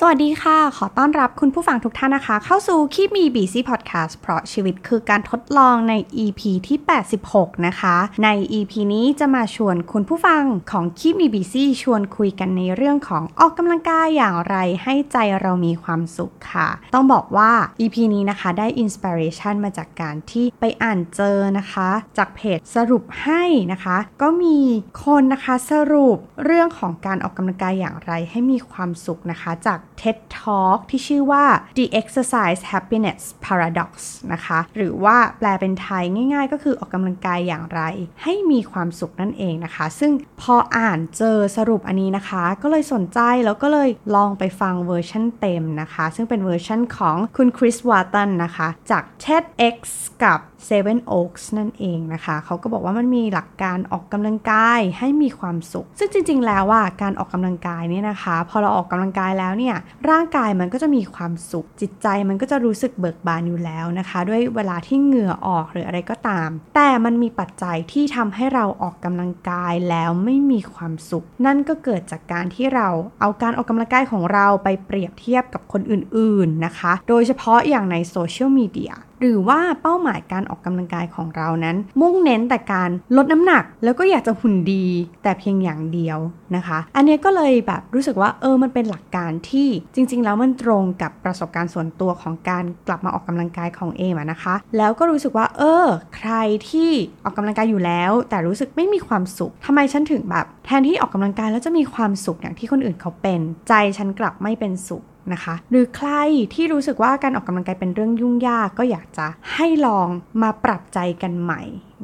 สวัสดีค่ะ ขอต้อนรับคุณผู้ฟังทุกท่านนะคะ เข้าสู่คีบมีบีซีพอดแคสต์เพราะชีวิตคือการทดลองใน EP ที่ 86 นะคะ ใน EP นี้จะมาชวนคุณผู้ฟังของคีบมีบีซีชวนคุยกันในเรื่องของออกกำลังกายอย่างไรให้ใจเรามีความสุขค่ะ ต้องบอกว่า EP นี้นะคะได้อินสปิเรชันมาจากการที่ไปอ่านเจอนะคะ จากเพจสรุปให้นะคะ ก็มีคนนะคะสรุปเรื่องของการออกกำลังกายอย่างไรให้มีความสุขนะคะ จาก TED Talk ที่ชื่อว่า The Exercise Happiness Paradox นะคะ หรือว่าแปลเป็นไทยง่ายๆ ก็คือออกกำลังกายอย่างไร ให้มีความสุขนั่นเองนะคะ ซึ่งพออ่านเจอสรุปอันนี้นะคะ ก็เลยสนใจแล้วก็เลยลองไปฟังเวอร์ชันเต็มนะคะ ซึ่งเป็นเวอร์ชันของคุณ Chris Wharton นะคะ จาก TEDx กับ Seven Oaks นั่นเองนะคะ เขาก็บอกว่ามันมีหลักการออกกำลังกายให้มีความสุข ซึ่งจริง ๆ แล้วว่าการออกกำลังกายเนี่ยนะคะ พอเราออกกำลังกายแล้วเนี่ย ร่างกายมันก็จะมีความสุข จิตใจมันก็จะรู้สึกเบิกบานอยู่แล้วนะคะ ด้วยเวลาที่เหงื่อออกหรืออะไรก็ตาม แต่มันมีปัจจัยที่ทำให้เราออกกำลังกายแล้วไม่มีความสุข นั่นก็เกิดจากการที่เราเอาการออกกำลังกายของเราไปเปรียบเทียบกับคนอื่น ๆนะคะ โดยเฉพาะอย่างในโซเชียลมีเดีย หรือว่าเป้าหมายการออกกำลังกายของเรานั้น มุ่งเน้นแต่การลดน้ำหนัก แล้วก็อยากจะหุ่นดีแต่เพียงอย่างเดียวนะคะ อันนี้ก็เลยแบบรู้สึกว่าเออมันเป็นหลักการที่จริง ๆ แล้วมันตรงกับประสบการณ์ส่วนตัวของการกลับมาออกกำลังกายของเอมนะคะ แล้วก็รู้สึกว่า เออ ใครที่ออกกำลังกายอยู่แล้ว แต่รู้สึกไม่มีความสุขทำไมฉันถึงแบบ แทนที่ออกกำลังกายแล้วจะมีความสุขอย่างที่คนอื่นเขาเป็น ใจฉันกลับไม่เป็นสุข นะคะ หรือใครที่รู้สึกว่าการออกกำลังกายเป็นเรื่องยุ่งยากก็อยากจะให้ลองมาปรับใจกันใหม่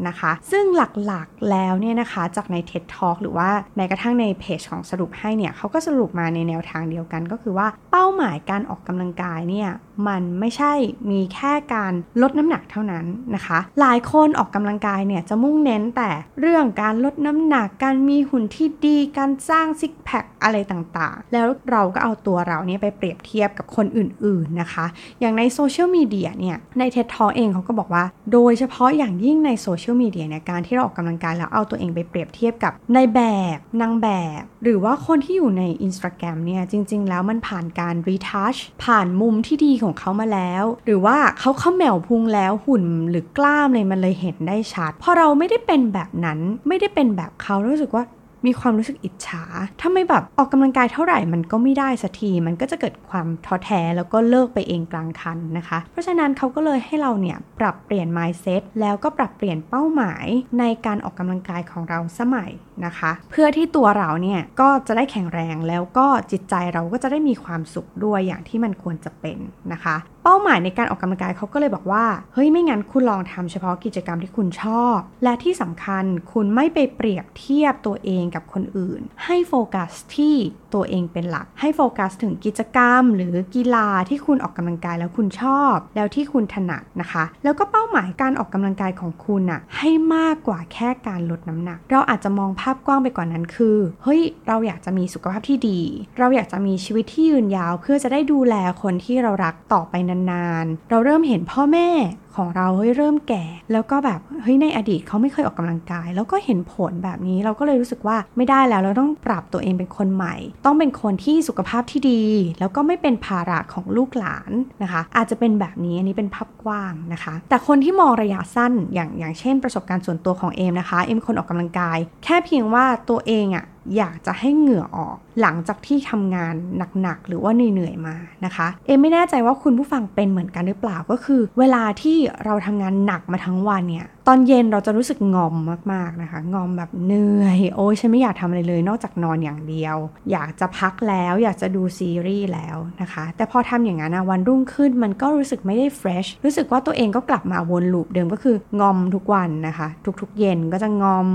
นะคะ ซึ่งหลักๆแล้วเนี่ยนะคะจากใน TED Talk หรือว่าแม้กระทั่งในเพจของสรุปให้เนี่ยเขาก็สรุปมาในแนวทางเดียวกันก็คือว่าเป้าหมายการออกกำลังกายเนี่ยมันไม่ใช่มีแค่การลดน้ำหนักเท่านั้นนะคะ หลายคนออกกำลังกายเนี่ยจะมุ่งเน้นแต่เรื่องการลดน้ำหนัก การมีหุ่นที่ดี การสร้างซิกแพคอะไรต่างๆ แล้วเราก็เอาตัวเราเนี่ยไปเปรียบเทียบกับคนอื่นๆนะคะ อย่างในโซเชียลมีเดียเนี่ยใน TED Talk เองเขาก็บอกว่า โดยเฉพาะอย่างยิ่งในโซเชียลมีเดียเนี่ยการที่เราออกกำลังกายแล้วเอาตัวเองไปเปรียบเทียบกับในแบบนางแบบ หรือว่าคนที่อยู่ใน Instagram เนี่ยจริง ๆ แล้วมันผ่านการรีทัชผ่านมุมที่ดีของเขามาแล้ว หรือว่าเขาเข้าแมวพุงแล้วหุ่นหรือกล้ามเลยมันเลยเห็นได้ชัดพอเราไม่ได้เป็นแบบนั้นไม่ได้เป็นแบบเขารู้สึกว่า มีความรู้สึกอิจฉา ถ้าไม่แบบออกกำลังกายเท่าไหร่มันก็ไม่ได้สักที มันก็จะเกิดความท้อแท้แล้วก็เลิกไปเองกลางคันนะคะ เพราะฉะนั้นเขาก็เลยให้เราเนี่ยปรับเปลี่ยน mindset แล้วก็ปรับเปลี่ยนเป้าหมายในการออกกำลังกายของเราสมัยนะคะ เพื่อที่ตัวเราเนี่ยก็จะได้แข็งแรงแล้วก็จิตใจเราก็จะได้มีความสุขด้วยอย่างที่มันควรจะเป็นนะคะ เป้าหมายในการออกกำลังกายเขาก็เลยบอกว่า เฮ้ยไม่งั้นคุณลองทำเฉพาะกิจกรรมที่คุณชอบ และที่สำคัญคุณไม่ไปเปรียบเทียบตัวเองกับคนอื่น ให้โฟกัสที่ ตัวเองเป็นหลัก ให้โฟกัสถึงกิจกรรม หรือกีฬาที่คุณออกกำลังกายแล้วคุณชอบ แล้วที่คุณถนัดนะคะ แล้วก็เป้าหมายการออกกำลังกายของคุณอะให้มากกว่าแค่การลดน้ำหนัก เราอาจจะมองภาพกว้างไปกว่านั้นคือเฮ้ยเราอยากจะมีสุขภาพที่ดี เราอยากจะมีชีวิตที่ยืนยาว เพื่อจะได้ดูแลคนที่เรารักต่อไปนานๆ เราเริ่มเห็นพ่อแม่ ของเราเฮ้ยเริ่มแก่ แล้วก็แบบเฮ้ยในอดีตเขาไม่เคยออกกำลังกาย แล้วก็เห็นผลแบบนี้เราก็เลยรู้สึกว่าไม่ได้แล้วเราต้องปรับตัวเองเป็นคนใหม่ ต้องเป็นคนที่สุขภาพที่ดี แล้วก็ไม่เป็นภาระของลูกหลานนะคะ อาจจะเป็นแบบนี้อันนี้เป็นภาพกว้างนะคะ แต่คนที่มองระยะสั้นอย่างอย่างเช่นประสบการณ์ส่วนตัวของเอมนะคะเอมคนออกกำลังกาย แค่เพียงว่าตัวเองอะ อยากจะให้เหงื่อออก หลังจากที่ทำงานหนักๆ หรือว่าเหนื่อยๆมานะคะ เอไม่แน่ใจว่าคุณผู้ฟังเป็นเหมือนกันหรือเปล่าก็คือ เวลาที่เราทำงานหนักมาทั้งวันเนี่ย ตอนเย็นเราจะรู้สึกงอมมากๆนะคะ งอมแบบเหนื่อย โอ้ยฉันไม่อยากทำอะไรเลย นอกจากนอนอย่างเดียว อยากจะพักแล้ว อยากจะดูซีรีส์แล้วนะคะ แต่พอทำอย่างนั้นนะวันรุ่งขึ้นมันก็รู้สึกไม่ได้เฟรชรู้สึกว่าตัวเองก็กลับมาวนลูปเดิมก็คืองอมทุกวันนะคะ ทุกๆ เย็นก็จะงอม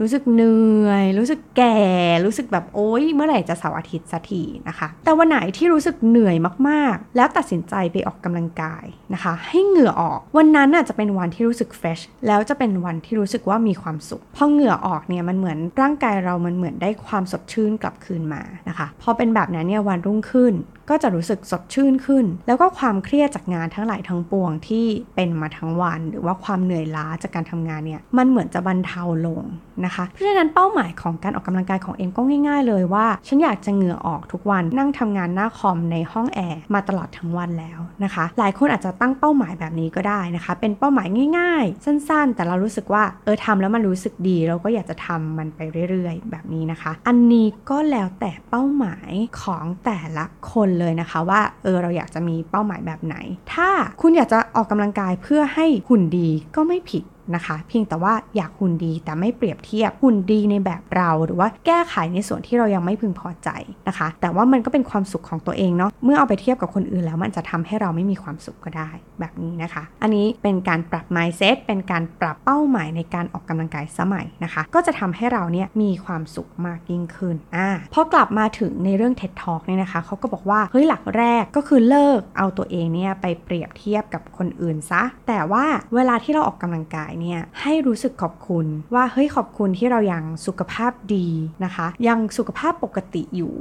รู้สึกเหนื่อย รู้สึกแก่ รู้สึกแบบโอ๊ยเมื่อไหร่จะเสาร์อาทิตย์สักทีนะคะ แต่วันไหนที่รู้สึกเหนื่อยมากๆ แล้วตัดสินใจไปออกกำลังกายนะคะ ให้เหงื่อออกวันนั้นน่ะจะเป็นวันที่รู้สึกเฟรชแล้วแล้วจะเป็นวันที่รู้สึกว่ามีความสุขพอเหงื่อออกเนี่ยมันเหมือนร่างกายเรามันเหมือนได้ความสดชื่นกลับคืนมานะคะพอเป็นแบบนั้นเนี่ยวันรุ่งขึ้น ก็จะรู้สึกสดชื่นขึ้น แล้วก็ความเครียดจากงานทั้งหลายทั้งปวงที่เป็นมาทั้งวัน หรือว่าความเหนื่อยล้าจากการทำงานเนี่ยมันเหมือนจะบรรเทาลงนะคะ เพราะฉะนั้นเป้าหมายของการออกกำลังกายของเอ็มก็ง่าย ๆ เลยว่า ฉันอยากจะเหงื่อออกทุกวัน นั่งทำงานหน้าคอมในห้องแอร์มาตลอดทั้งวันแล้วนะคะ หลายคนอาจจะตั้งเป้าหมายแบบนี้ก็ได้นะคะ เป็นเป้าหมายง่าย ๆ สั้น ๆ แต่เรารู้สึกว่าเออทำแล้วมันรู้สึกดี เราก็อยากจะทำมันไปเรื่อย ๆ แบบนี้นะคะ อันนี้ก็แล้วแต่เป้าหมายของแต่ละคนเลยนะคะว่าเออเราอยากจะมีเป้าหมายแบบไหน ถ้าคุณอยากจะออกกำลังกายเพื่อให้หุ่นดีก็ไม่ผิด นะคะ เพียงแต่ว่าอยากหุ่นดีแต่ไม่เปรียบเทียบหุ่นดีในแบบเราหรือว่าแก้ไขในส่วนที่เรายังไม่พึงพอใจนะคะ แต่ว่ามันก็เป็นความสุขของตัวเองเนาะเมื่อเอาไปเทียบกับคนอื่นแล้วมันจะทำให้เราไม่มีความสุขก็ได้แบบนี้นะคะ อันนี้เป็นการปรับ mindset เป็นการปรับเป้าหมายในการออกกำลังกายสมัยนะคะ ก็จะทำให้เราเนี่ยมีความสุขมากยิ่งขึ้นอ่าพอกลับมาถึงในเรื่อง TED Talk เนี่ยนะคะเขาก็บอกว่าเฮ้ยหลักแรกก็คือเลิกเอาตัวเองเนี่ยไปเปรียบเทียบกับคนอื่นซะแต่ว่าเวลาที่เราออกกำลังกายเนี่ยให้รู้สึกขอบคุณว่าเฮ้ยขอบคุณที่เรายังสุขภาพดีนะคะ ยังสุขภาพปกติอยู่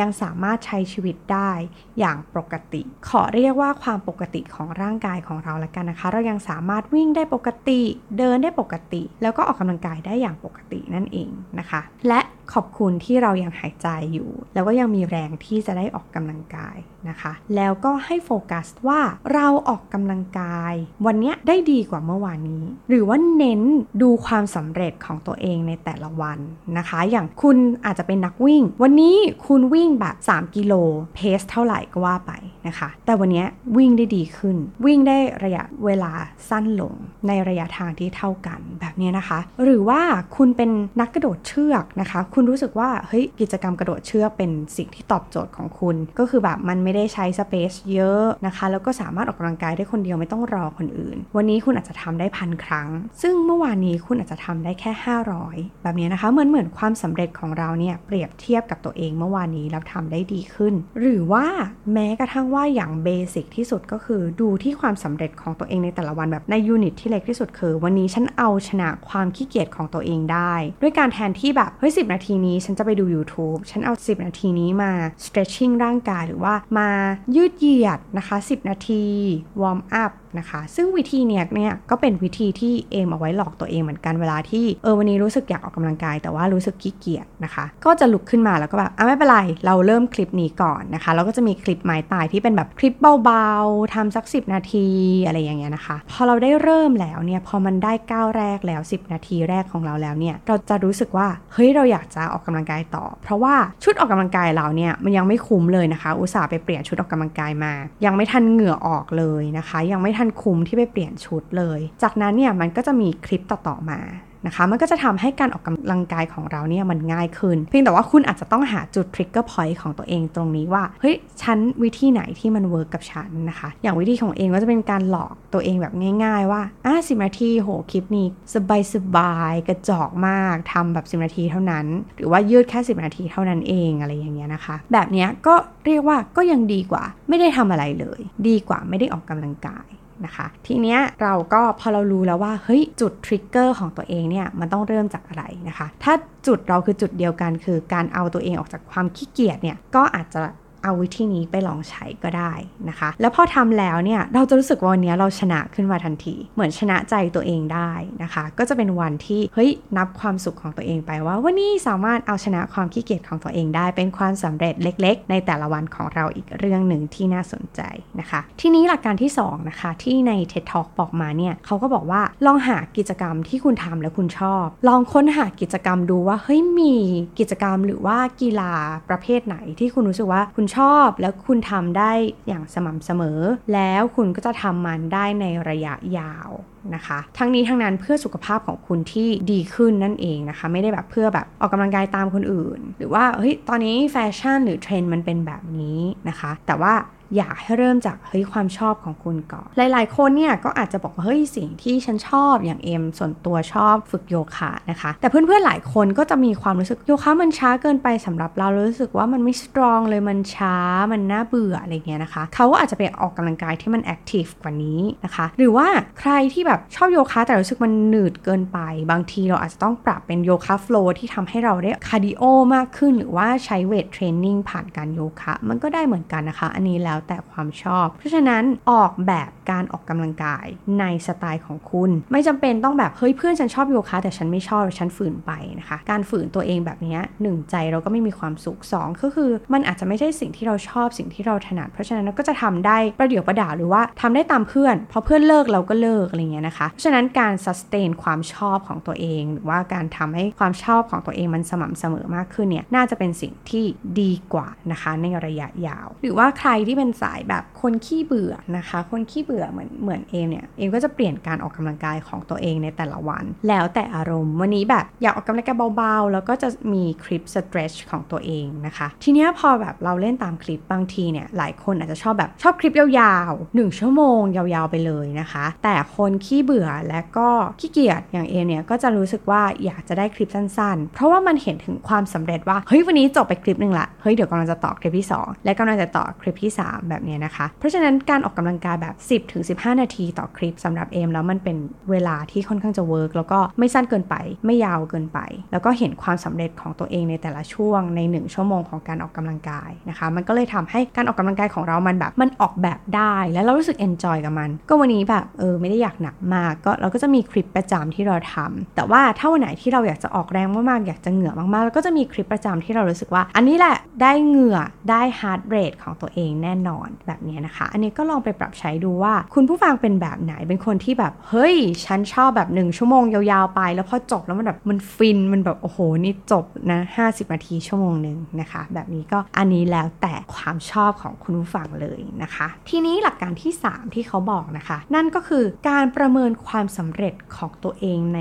ยังสามารถใช้ชีวิตได้อย่างปกติ ขอเรียกว่าความปกติของร่างกายของเราละกันนะคะ เรายังสามารถวิ่งได้ปกติ เดินได้ปกติ แล้วก็ออกกำลังกายได้อย่างปกตินั่นเองนะคะ และ ขอบคุณที่เรายังหายใจอยู่ แล้วก็ยังมีแรงที่จะได้ออกกำลังกายนะคะ แล้วก็ให้โฟกัสว่าเราออกกำลังกาย วันนี้ได้ดีกว่าเมื่อวานนี้ หรือว่าเน้นดูความสำเร็จของตัวเองในแต่ละวันนะคะ อย่างคุณอาจจะเป็นนักวิ่ง วันนี้คุณวิ่งแบบ 3 กิโลเพสเท่าไหร่ก็ว่าไปนะคะ แต่วันนี้วิ่งได้ดีขึ้น วิ่งได้ระยะเวลาสั้นลงในระยะทางที่เท่ากันแบบนี้นะคะ หรือว่าคุณเป็นนักกระโดดเชือกนะคะคุณรู้สึกว่าเฮ้ยกิจกรรมกระโดดเชือกเป็นสิ่งที่ตอบโจทย์ของคุณ ก็คือแบบมันไม่ได้ใช้สเปซเยอะนะคะ แล้วก็สามารถออกกำลังกายได้คนเดียวไม่ต้องรอคนอื่น วันนี้คุณอาจจะทำได้พันครั้ง ซึ่งเมื่อวานนี้คุณอาจจะทำได้แค่ 500 แบบนี้นะคะเหมือนเหมือนความสำเร็จของเราเนี่ยเปรียบเทียบกับตัวเองเมื่อวานนี้แล้วทำได้ดีขึ้น หรือว่าแม้กระทั่งว่าอย่างเบสิกที่สุดก็คือดูที่ความสำเร็จของตัวเองในแต่ละวันแบบในยูนิตที่เล็กที่สุดคือ วันนี้ฉันเอาชนะความขี้เกียจของตัวเองได้ ด้วยการแทนที่แบบเฮ้ยสินาทีทีนี้ฉันจะไปดู YouTube ฉันเอา 10 นาทีนี้มา stretching ร่างกายหรือว่ามายืดเหยียดนะคะ 10 นาที warm up นะคะ ซึ่งวิธีเนี้ยเนี่ยก็เป็นวิธีที่เอมเอาไว้หลอกตัวเองเหมือนกันเวลาที่เออวันนี้รู้สึกอยากออกกำลังกาย แต่ว่ารู้สึกขี้เกียจนะคะ ก็จะลุกขึ้นมาแล้วก็แบบอะไม่เป็นไร เราเริ่มคลิปนี้ก่อนนะคะแล้วก็จะมีคลิปไม้ตายที่เป็นแบบคลิปเบาๆทำสัก 10 นาทีอะไรอย่างเงี้ยนะคะ พอเราได้เริ่มแล้วเนี่ยพอมันได้ก้าวแรกแล้ว 10 นาทีแรกของเราแล้วเนี่ยเราจะรู้สึกว่าเฮ้ยเราอยากจะออกกำลังกายต่อ เพราะว่าชุดออกกำลังกายเราเนี่ยมันยังไม่คุ้มเลยนะคะ อุตส่าห์ไปเปลี่ยนชุดออกกำลังกายมา ยังไม่ทันเหงื่อออกเลยนะคะ ยังไม่ทันคุ้มที่ไปเปลี่ยนชุดเลย จากนั้นเนี่ยมันก็จะมีคลิปต่อๆมานะคะมันก็จะทำให้การออกกำลังกายของเราเนี่ยมันง่ายขึ้น เพียงแต่ว่าคุณอาจจะต้องหาจุด trigger point ของตัวเองตรงนี้ว่า เฮ้ย ฉันวิธีไหนที่มัน work กับฉันนะคะ อย่างวิธีของเองก็จะเป็นการหลอกตัวเองแบบง่าย ๆ ว่า อะ 10 นาที โห คลิปนี้ สบายสบายกระจอกมากทำแบบ 10 นาทีเท่านั้น หรือว่ายืดแค่ 10 นาทีเท่านั้นเองอะไรอย่างเงี้ยนะคะ แบบเนี้ยก็เรียกว่าก็ยังดีกว่า ไม่ได้ทำอะไรเลย ดีกว่าไม่ได้ออกกำลังกาย นะคะ ทีเนี้ยเราก็พอเรารู้แล้วว่าเฮ้ยจุด trigger ของตัวเองเนี่ยมันต้องเริ่มจากอะไรนะคะ ถ้าจุดเราคือจุดเดียวกัน คือการเอาตัวเองออกจากความขี้เกียจเนี่ยก็อาจจะ เอาวิธีนี้ไปลองใช้ก็ได้นะคะ แล้วพอทำแล้วเนี่ยเราจะรู้สึกว่าวันนี้เราชนะขึ้นมาทันที เหมือนชนะใจตัวเองได้นะคะ ก็จะเป็นวันที่เฮ้ยนับความสุขของตัวเองไปว่าวันนี้สามารถเอาชนะความขี้เกียจของตัวเองได้ เป็นความสำเร็จเล็ก ๆ ในแต่ละวันของเราอีกเรื่องหนึ่งที่น่าสนใจนะคะ ทีนี้หลักการที่2นะคะที่ใน TED Talk บอกมาเนี่ยเขาก็บอกว่าลองหากิจกรรมที่คุณทำแล้วคุณชอบ ลองค้นหากิจกรรมดูว่าเฮ้ยมีกิจกรรมหรือว่ากีฬาประเภทไหนที่คุณรู้สึกว่าคุณชอบแล้วคุณทำได้อย่างสม่ำเสมอ แล้วคุณก็จะทำมันได้ในระยะยาวนะคะ ทั้งนี้ทั้งนั้นเพื่อสุขภาพของคุณที่ดีขึ้นนั่นเองนะคะ ไม่ได้แบบเพื่อแบบออกกำลังกายตามคนอื่น หรือว่าเฮ้ยตอนนี้แฟชั่นหรือเทรนด์มันเป็นแบบนี้นะคะ แต่ว่า อยากให้เริ่มจากเฮ้ยความชอบของคุณก่อน หลาย ๆ คนเนี่ยก็อาจจะบอกว่าเฮ้ยสิ่งที่ฉันชอบอย่างเอ็มส่วนตัวชอบฝึกโยคะนะคะ แต่เพื่อน ๆ หลายคนก็จะมีความรู้สึกโยคะมันช้าเกินไปสำหรับเรารู้สึกว่ามันไม่ strong เลยมันช้ามันน่าเบื่ออะไรเงี้ยนะคะเขาก็อาจจะไปออกกำลังกายที่มัน active กว่านี้นะคะ หรือว่าใครที่แบบชอบโยคะแต่รู้สึกมันหนืดเกินไป บางทีเราอาจจะต้องปรับเป็นโยคะ flow ที่ทำให้เราได้ cardio มากขึ้น หรือว่าใช้ weight training ผ่านการโยคะ มันก็ได้เหมือนกันนะคะ อันนี้แล้วแล้วแต่ความชอบ เพราะฉะนั้นออกแบบการออกกำลังกายในสไตล์ของคุณ ไม่จำเป็นต้องแบบเฮ้ยเพื่อนฉันชอบโยคะแต่ฉันไม่ชอบฉันฝืนไปนะคะ การฝืนตัวเองแบบนี้หนึ่งใจเราก็ไม่มีความสุขสองก็คือมันอาจจะไม่ใช่สิ่งที่เราชอบสิ่งที่เราถนัด เพราะฉะนั้นเราก็จะทำได้ประเดี๋ยวประด๋าวหรือว่าทำได้ตามเพื่อนพอเพื่อนเลิกเราก็เลิกอะไรเงี้ยนะคะ เพราะฉะนั้นการ sustain ความชอบของตัวเอง หรือว่าการทำให้ความชอบของตัวเองมันสม่ำเสมอมากขึ้นเนี่ยน่าจะเป็นสิ่งที่ดีกว่านะคะในระยะยาว หรือว่าใครที่เป็นสายแบบคนขี้เบื่อนะคะ คนขี้เบื่อเหมือนเหมือนเอมเนี่ยเอมก็จะเปลี่ยนการออกกำลังกายของตัวเองในแต่ละวัน แล้วแต่อารมณ์วันนี้แบบอยากออกกำลังกายเบาๆ แล้วก็จะมีคลิป stretch ของตัวเองนะคะ ทีนี้พอแบบเราเล่นตามคลิปบางทีเนี่ยหลายคนอาจจะชอบแบบชอบคลิปยาวๆ 1 ชั่วโมงยาวๆไปเลยนะคะ แต่คนขี้เบื่อและก็ขี้เกียจอย่างเอมเนี่ยก็จะรู้สึกว่าอยากจะได้คลิปสั้นๆ เพราะว่ามันเห็นถึงความสำเร็จว่าเฮ้ยวันนี้จบไปคลิปหนึ่งละเฮ้ยเดี๋ยวกำลังจะต่อคลิปที่ 2 และกำลังจะต่อคลิปที่3 แบบนี้นะคะ เพราะฉะนั้นการออกกำลังกายแบบ 10-15 นาทีต่อคลิปสำหรับเอมแล้วมันเป็นเวลาที่ค่อนข้างจะ work แล้วก็ไม่สั้นเกินไปไม่ยาวเกินไป แล้วก็เห็นความสำเร็จของตัวเองในแต่ละช่วงใน 1 ชั่วโมงของการออกกำลังกายนะคะ มันก็เลยทำให้การออกกำลังกายของเรามันแบบมันออกแบบได้แล้วเรารู้สึก enjoy กับมัน ก็วันนี้แบบเออไม่ได้อยากหนักมากก็เราก็จะมีคลิปประจำที่เราทำแต่ว่าถ้าวันไหนที่เราอยากจะออกแรงมากๆอยากจะเหงื่อมากๆ แล้วก็จะมีคลิปประจำที่เรารู้สึกว่า อันนี้แหละได้เหงื่อได้ heart rate ของตัวเองแน่นอนแบบนี้นะคะ อันนี้ก็ลองไปปรับใช้ดูว่า คุณผู้ฟังเป็นแบบไหนเป็นคนที่แบบเฮ้ย ฉันชอบแบบหนึ่งชั่วโมงยาวๆไป แล้วพอจบแล้วมันแบบมันฟินมันแบบโอ้โหนี่จบนะ50 นาทีชั่วโมงหนึ่งนะคะ แบบนี้ก็อันนี้แล้วแต่ความชอบของคุณผู้ฟังเลยนะคะ ทีนี้หลักการที่ 3 ที่เขาบอกนะคะ นั่นก็คือการประเมินความสำเร็จของตัวเองใน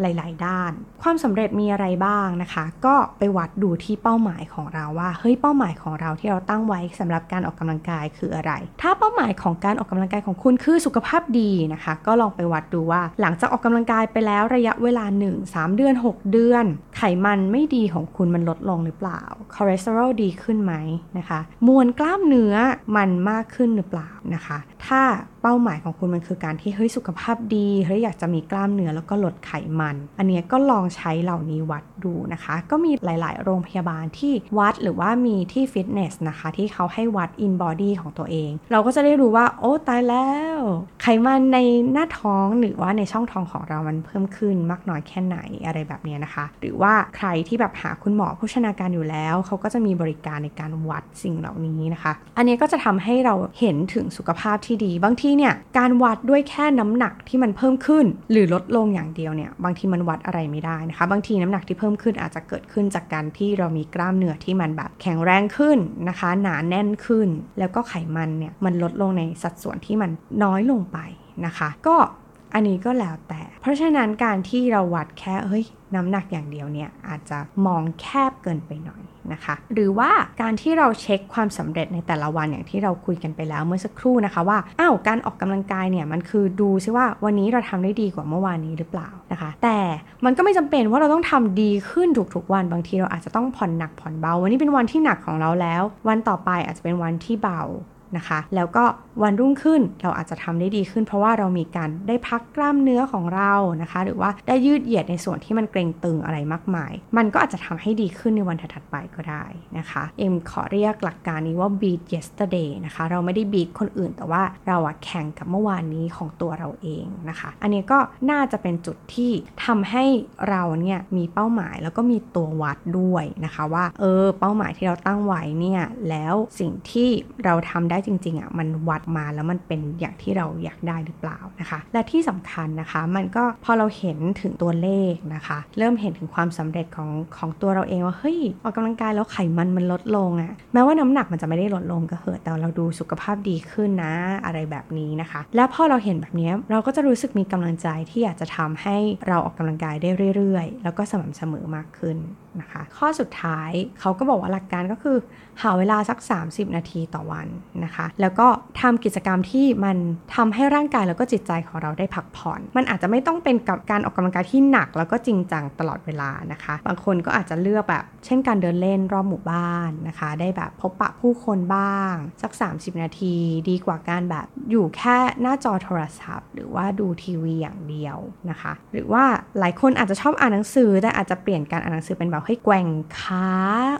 หลาย ๆ ด้าน ความสำเร็จมีอะไรบ้างนะคะ ก็ไปวัดดูที่เป้าหมายของเราว่า เฮ้ย เป้าหมายของเราที่เราตั้งไว้สำหรับการออกกำลังกายคืออะไร ถ้าเป้าหมายของการออกกำลังกายของคุณคือสุขภาพดีนะคะ ก็ลองไปวัดดูว่า หลังจากออกกำลังกายไปแล้วระยะเวลา 1 3 เดือน 6 เดือน ไขมันไม่ดีของคุณมันลดลงหรือเปล่าคอเลสเตอรอลดีขึ้นไหมนะคะ มวลกล้ามเนื้อมันมากขึ้นหรือเปล่านะคะ ถ้าเป้าหมายของคุณมันคือการที่เฮ้ยสุขภาพดีเฮ้ยอยากจะมีกล้ามเนื้อแล้วก็ลดไขมัน อันนี้ก็ลองใช้เหล่านี้วัดดูนะคะ ก็มีหลาย ๆ โรงพยาบาลที่วัดหรือว่ามีที่ฟิตเนสนะคะ ที่เขาให้วัด InBody ของตัวเอง เราก็จะได้รู้ว่า โอ้ตายแล้ว ไขมันในหน้าท้องหรือว่าในช่องท้องของเรามันเพิ่มขึ้นมากน้อยแค่ไหนอะไรแบบนี้นะคะ หรือว่าใครที่แบบหาคุณหมอโภชนาการอยู่แล้ว เขาก็จะมีบริการในการวัดสิ่งเหล่านี้นะคะ อันนี้ก็จะทำให้เราเห็นถึงสุขภาพที่ดี บางทีเนี่ยการวัดด้วยแค่น้ำหนักที่มันเพิ่มขึ้น หรือลดลงอย่างเดียวเนี่ยบางทีมันวัดอะไรไม่ได้นะคะ บางทีน้ำหนักที่เพิ่มขึ้นอาจจะเกิดขึ้นจากการที่เรามีกล้ามเนื้อที่มันแบบแข็งแรงขึ้นนะคะ หนาแน่นขึ้น แล้วก็ไขมันเนี่ยมันลดลงในสัดส่วนที่มันน้อยลงไปนะคะ ก็ อันนี้ก็แล้วแต่ เพราะฉะนั้นการที่เราวัดแค่เฮ้ยน้ำหนักอย่างเดียวเนี่ยอาจจะมองแคบเกินไปหน่อยนะคะ หรือว่าการที่เราเช็คความสำเร็จในแต่ละวันอย่างที่เราคุยกันไปแล้วเมื่อสักครู่นะคะว่าอ้าวการออกกำลังกายเนี่ยมันคือดูซิว่าวันนี้เราทำได้ดีกว่าเมื่อวานนี้หรือเปล่านะคะ แต่มันก็ไม่จำเป็นว่าเราต้องทำดีขึ้นทุกๆวันบางทีเราอาจจะต้องผ่อนหนักผ่อนเบา วันนี้เป็นวันที่หนักของเราแล้ว วันต่อไปอาจจะเป็นวันที่เบา นะคะ แล้วก็วันรุ่งขึ้นเราอาจจะทำได้ดีขึ้น เพราะว่าเรามีการได้พักกล้ามเนื้อของเรานะคะ หรือว่าได้ยืดเหยียดในส่วนที่มันเกร็งตึงอะไรมากมาย มันก็อาจจะทำให้ดีขึ้นในวันถัดไปก็ได้นะคะ เอ็มขอเรียกหลักการนี้ว่า beat yesterday นะคะ เราไม่ได้ beat คนอื่น แต่ว่าเราอะแข่งกับเมื่อวานนี้ของตัวเราเองนะคะ อันนี้ก็น่าจะเป็นจุดที่ทำให้เราเนี่ยมีเป้าหมายแล้วก็มีตัววัดด้วยนะคะว่าเออเป้าหมายที่เราตั้งไว้เนี่ยแล้วสิ่งที่เราทำได้จริงๆอะมันวัดมาแล้วมันเป็นอย่างที่เราอยากได้หรือเปล่านะคะ และที่สำคัญนะคะมันก็พอเราเห็นถึงตัวเลขนะคะ เริ่มเห็นถึงความสำเร็จของของตัวเราเองว่าเฮ้ยออกกำลังกายแล้วไขมันมันลดลงอะ่ะแม้ว่าน้ำหนักมันจะไม่ได้ลดลงก็เหอะแต่เราดูสุขภาพดีขึ้นนะอะไรแบบนี้นะคะ แล้วพอเราเห็นแบบนี้เราก็จะรู้สึกมีกำลังใจที่อยากจะทำให้เราออกกำลังกายได้เรื่อยๆ แล้วก็สม่ำเสมอมากขึ้น นะคะ ข้อสุดท้ายเขาก็บอกว่าหลักการก็คือ หาเวลาสัก 30 นาทีต่อวันนะคะ แล้วก็ทำกิจกรรมที่มันทำให้ร่างกายแล้วก็จิตใจของเราได้พักผ่อน มันอาจจะไม่ต้องเป็นกับการออกกำลังกายที่หนักแล้วก็จริงจังตลอดเวลานะคะ บางคนก็อาจจะเลือกแบบ เช่นการเดินเล่นรอบหมู่บ้านนะคะ ได้แบบพบปะผู้คนบ้าง สัก 30 นาทีดีกว่าการแบบอยู่แค่หน้าจอโทรศัพท์ หรือว่าดูทีวีอย่างเดียวนะคะ หรือว่าหลายคนอาจจะชอบอ่านหนังสือแต่อาจจะเปลี่ยนการอ่านหนังสือเป็นแบบให้แกว่งขา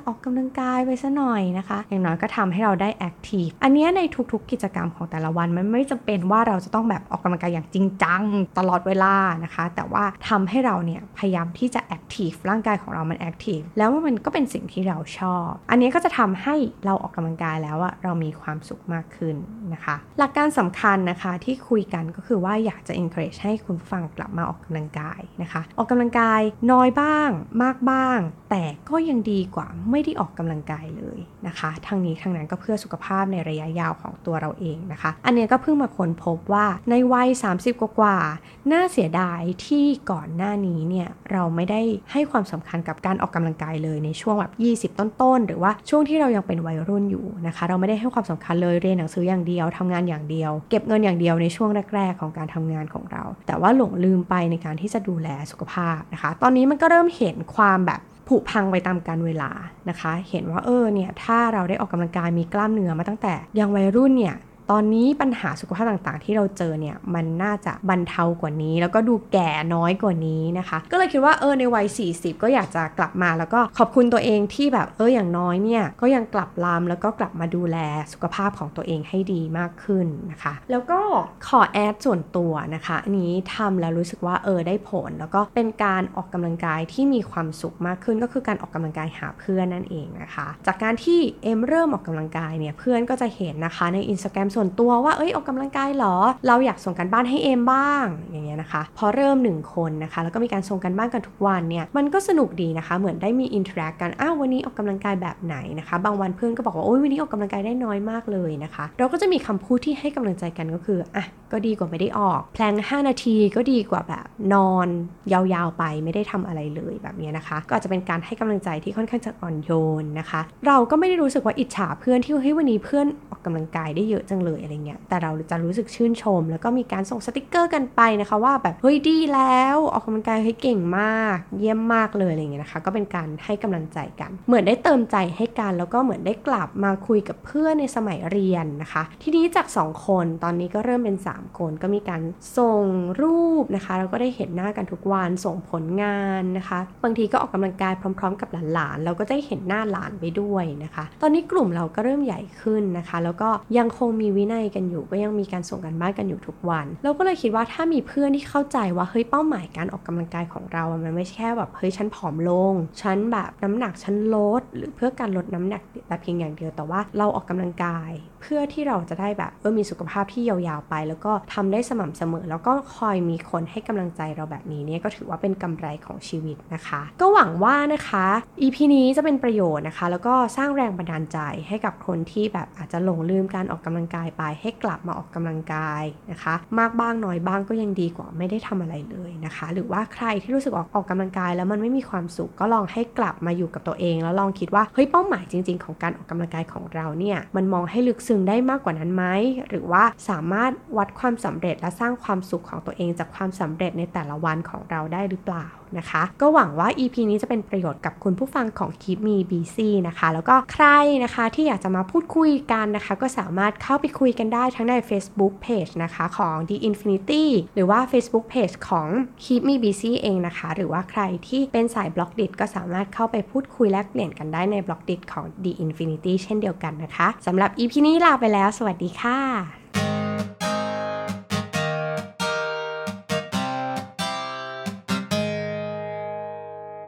ออกกำลังกายไปซะหน่อยนะคะ อย่างน้อยก็ทำให้เราได้ active อันนี้ในทุกๆ กิจกรรมของแต่ละวันมันไม่จำเป็นว่าเราจะต้องแบบออกกำลังกายอย่างจริงจังตลอดเวลานะคะ แต่ว่าทำให้เราเนี่ยพยายามที่จะ active ร่างกายของเรามัน active แล้วมันก็เป็นสิ่งที่เราชอบ อันนี้ก็จะทำให้เราออกกำลังกายแล้วอะเรามีความสุขมากขึ้นนะคะ หลักการสำคัญนะคะที่คุยกันก็คือว่าอยากจะ encourage ให้คุณฟังกลับมาออกกำลังกายนะคะ ออกกำลังกายน้อยบ้างมากบ้างแต่ก็ยังดีกว่าไม่ได้ออกกำลังกายเลยนะคะทั้งนี้ทั้งนั้นก็เพื่อสุขภาพในระยะยาวของตัวเราเองนะคะ อันนี้ก็เพิ่งมาค้นพบว่าในวัย 30 กว่าๆน่าเสียดายที่ก่อนหน้านี้เนี่ยเราไม่ได้ให้ความสำคัญกับการออกกำลังกายเลยในช่วงแบบ 20 ต้นๆ หรือว่าช่วงที่เรายังเป็นวัยรุ่นอยู่นะคะ เราไม่ได้ให้ความสำคัญเลยเรียนหนังสืออย่างเดียวทำงานอย่างเดียว เก็บเงินอย่างเดียวในช่วงแรกๆของการทำงานของเรา แต่ว่าหลงลืมไปในการที่จะดูแลสุขภาพนะคะ ตอนนี้มันก็เริ่มเห็นความแบบผุพังไปตามกาลเวลานะคะ เห็นว่าเออเนี่ยถ้าเราได้ออกกำลังกายมีกล้ามเนื้อมาตั้งแต่ยังวัยรุ่นเนี่ย ตอนนี้ปัญหาสุขภาพต่างๆ ที่เราเจอเนี่ยมันน่าจะบรรเทากว่านี้ แล้วก็ดูแก่น้อยกว่านี้นะคะ ก็เลยคิดว่าเออในวัย 40 ก็อยากจะกลับมาแล้วก็ขอบคุณตัวเองที่แบบเอออย่างน้อยเนี่ยก็ยังกลับลามแล้วก็กลับมาดูแลสุขภาพของตัวเองให้ดีมากขึ้นนะคะ แล้วก็ขอแอดส่วนตัวนะคะอันนี้ทำแล้วรู้สึกว่าเออได้ผล แล้วก็เป็นการออกกำลังกายที่มีความสุขมากขึ้นก็คือการออกกำลังกายหาเพื่อนนั่นเองนะคะ จากการที่เอ็มเริ่มออกกำลังกายเนี่ยเพื่อนก็จะเห็นนะคะในอินส่วนตัวว่าเอ้ยออกกำลังกายหรอ เราอยากส่งกันบ้านให้เอมบ้างอย่างเงี้ยนะคะ พอเริ่ม 1 คนนะคะ แล้วก็มีการส่งการบ้านกันทุกวันเนี่ยมันก็สนุกดีนะคะ เหมือนได้มี interact กันอ้าววันนี้ออกกำลังกายแบบไหนนะคะ บางวันเพื่อนก็บอกว่าโอ้ยวันนี้ออกกำลังกายได้น้อยมากเลยนะคะ เราก็จะมีคำพูดที่ให้กำลังใจกันก็คืออะก็ดีกว่าไม่ได้ออก plank 5 นาทีก็ดีกว่าแบบนอนยาวๆไปไม่ได้ทำอะไรเลยแบบนี้นะคะ ก็อาจจะเป็นการให้กำลังใจที่ค่อนข้างจะอ่อนโยนนะคะ เราก็ไม่ได้รู้สึกว่าอิจฉาเพื่อนที่เฮ้ยวันนี้เพื่อนออกกำลังกายได้เยอะจังเลยอะไรเงี้ยแต่เราจะรู้สึกชื่นชม แล้วก็มีการส่งสติกเกอร์กันไปนะคะว่าแบบเฮ้ยดีแล้วออกกำลังกายได้เก่งมาก เยี่ยมมากเลยอะไรเงี้ยนะคะ ก็เป็นการให้กำลังใจกัน เหมือนได้เติมใจให้กันแล้วก็เหมือนได้กลับมาคุยกับเพื่อนในสมัยเรียนนะคะ ทีนี้จาก 2 คนตอนนี้ก็เริ่มเป็น 3 คนก็มีการส่งรูปนะคะเราก็ได้เห็นหน้ากันทุกวันส่งผลงานนะคะ บางทีก็ออกกำลังกายพร้อม ๆ กับหลานๆเราก็ได้เห็นหน้าหลานไปด้วยนะคะ ตอนนี้กลุ่มเราก็เริ่มใหญ่ขึ้นนะคะ แล้วก็ยังคงมีวินัยกันอยู่ ก็ยังมีการส่งกันบ้านกันอยู่ทุกวัน เราก็เลยคิดว่าถ้ามีเพื่อนที่เข้าใจว่าเฮ้ยเป้าหมายการออกกำลังกายของเรา มันไม่ใช่แค่แบบเฮ้ยฉันผอมลง ฉันแบบน้ำหนักฉันลด หรือเพื่อการลดน้ำหนักแต่เพียงอย่างเดียวแต่ว่าเราออกกำลังกาย เพื่อที่เราจะได้แบบเออมีสุขภาพที่ยาวๆไป แล้วก็ทำได้สม่ำเสมอ แล้วก็คอยมีคนให้กำลังใจเราแบบนี้เนี่ยก็ถือว่าเป็นกำไรของชีวิตนะคะ ก็หวังว่านะคะ EP นี้จะเป็นประโยชน์นะคะ แล้วก็สร้างแรงบันดาลใจให้กับคนที่แบบอาจจะหลงลืมการออกกำลังกายไปให้กลับมาออกกำลังกายนะคะ มากบ้างน้อยบ้างก็ยังดีกว่าไม่ได้ทำอะไรเลยนะคะ หรือว่าใครที่รู้สึกออกออกกำลังกาย แล้วมันไม่มีความสุขก็ลองให้กลับมาอยู่กับตัวเอง แล้วลองคิดว่าเฮ้ยเป้าหมายจริง ๆ ของการออกกำลังกายของเราเนี่ยมันมองให้ลึกซึ้งได้มากกว่านั้นไหมหรือว่าสามารถวัดความสำเร็จและสร้างความสุขของตัวเองจากความสำเร็จในแต่ละวันของเราได้หรือเปล่า นะคะ ก็หวังว่า EP นี้จะเป็นประโยชน์กับคุณผู้ฟังของ Keep Me BC นะคะ แล้วก็ใครนะคะที่อยากจะมาพูดคุยกันนะคะ ก็สามารถเข้าไปคุยกันได้ทั้งใน Facebook Page นะคะของ The Infinity หรือว่า Facebook Page ของ Keep Me BC เองนะคะ หรือว่าใครที่เป็นสายบล็อกดิก็สามารถเข้าไปพูดคุยแลกเปลี่ยนกันได้ในบล็อกดิของ The Infinity เช่นเดียวกันนะคะสำหรับ EP นี้ลาไปแล้ว สวัสดีค่ะ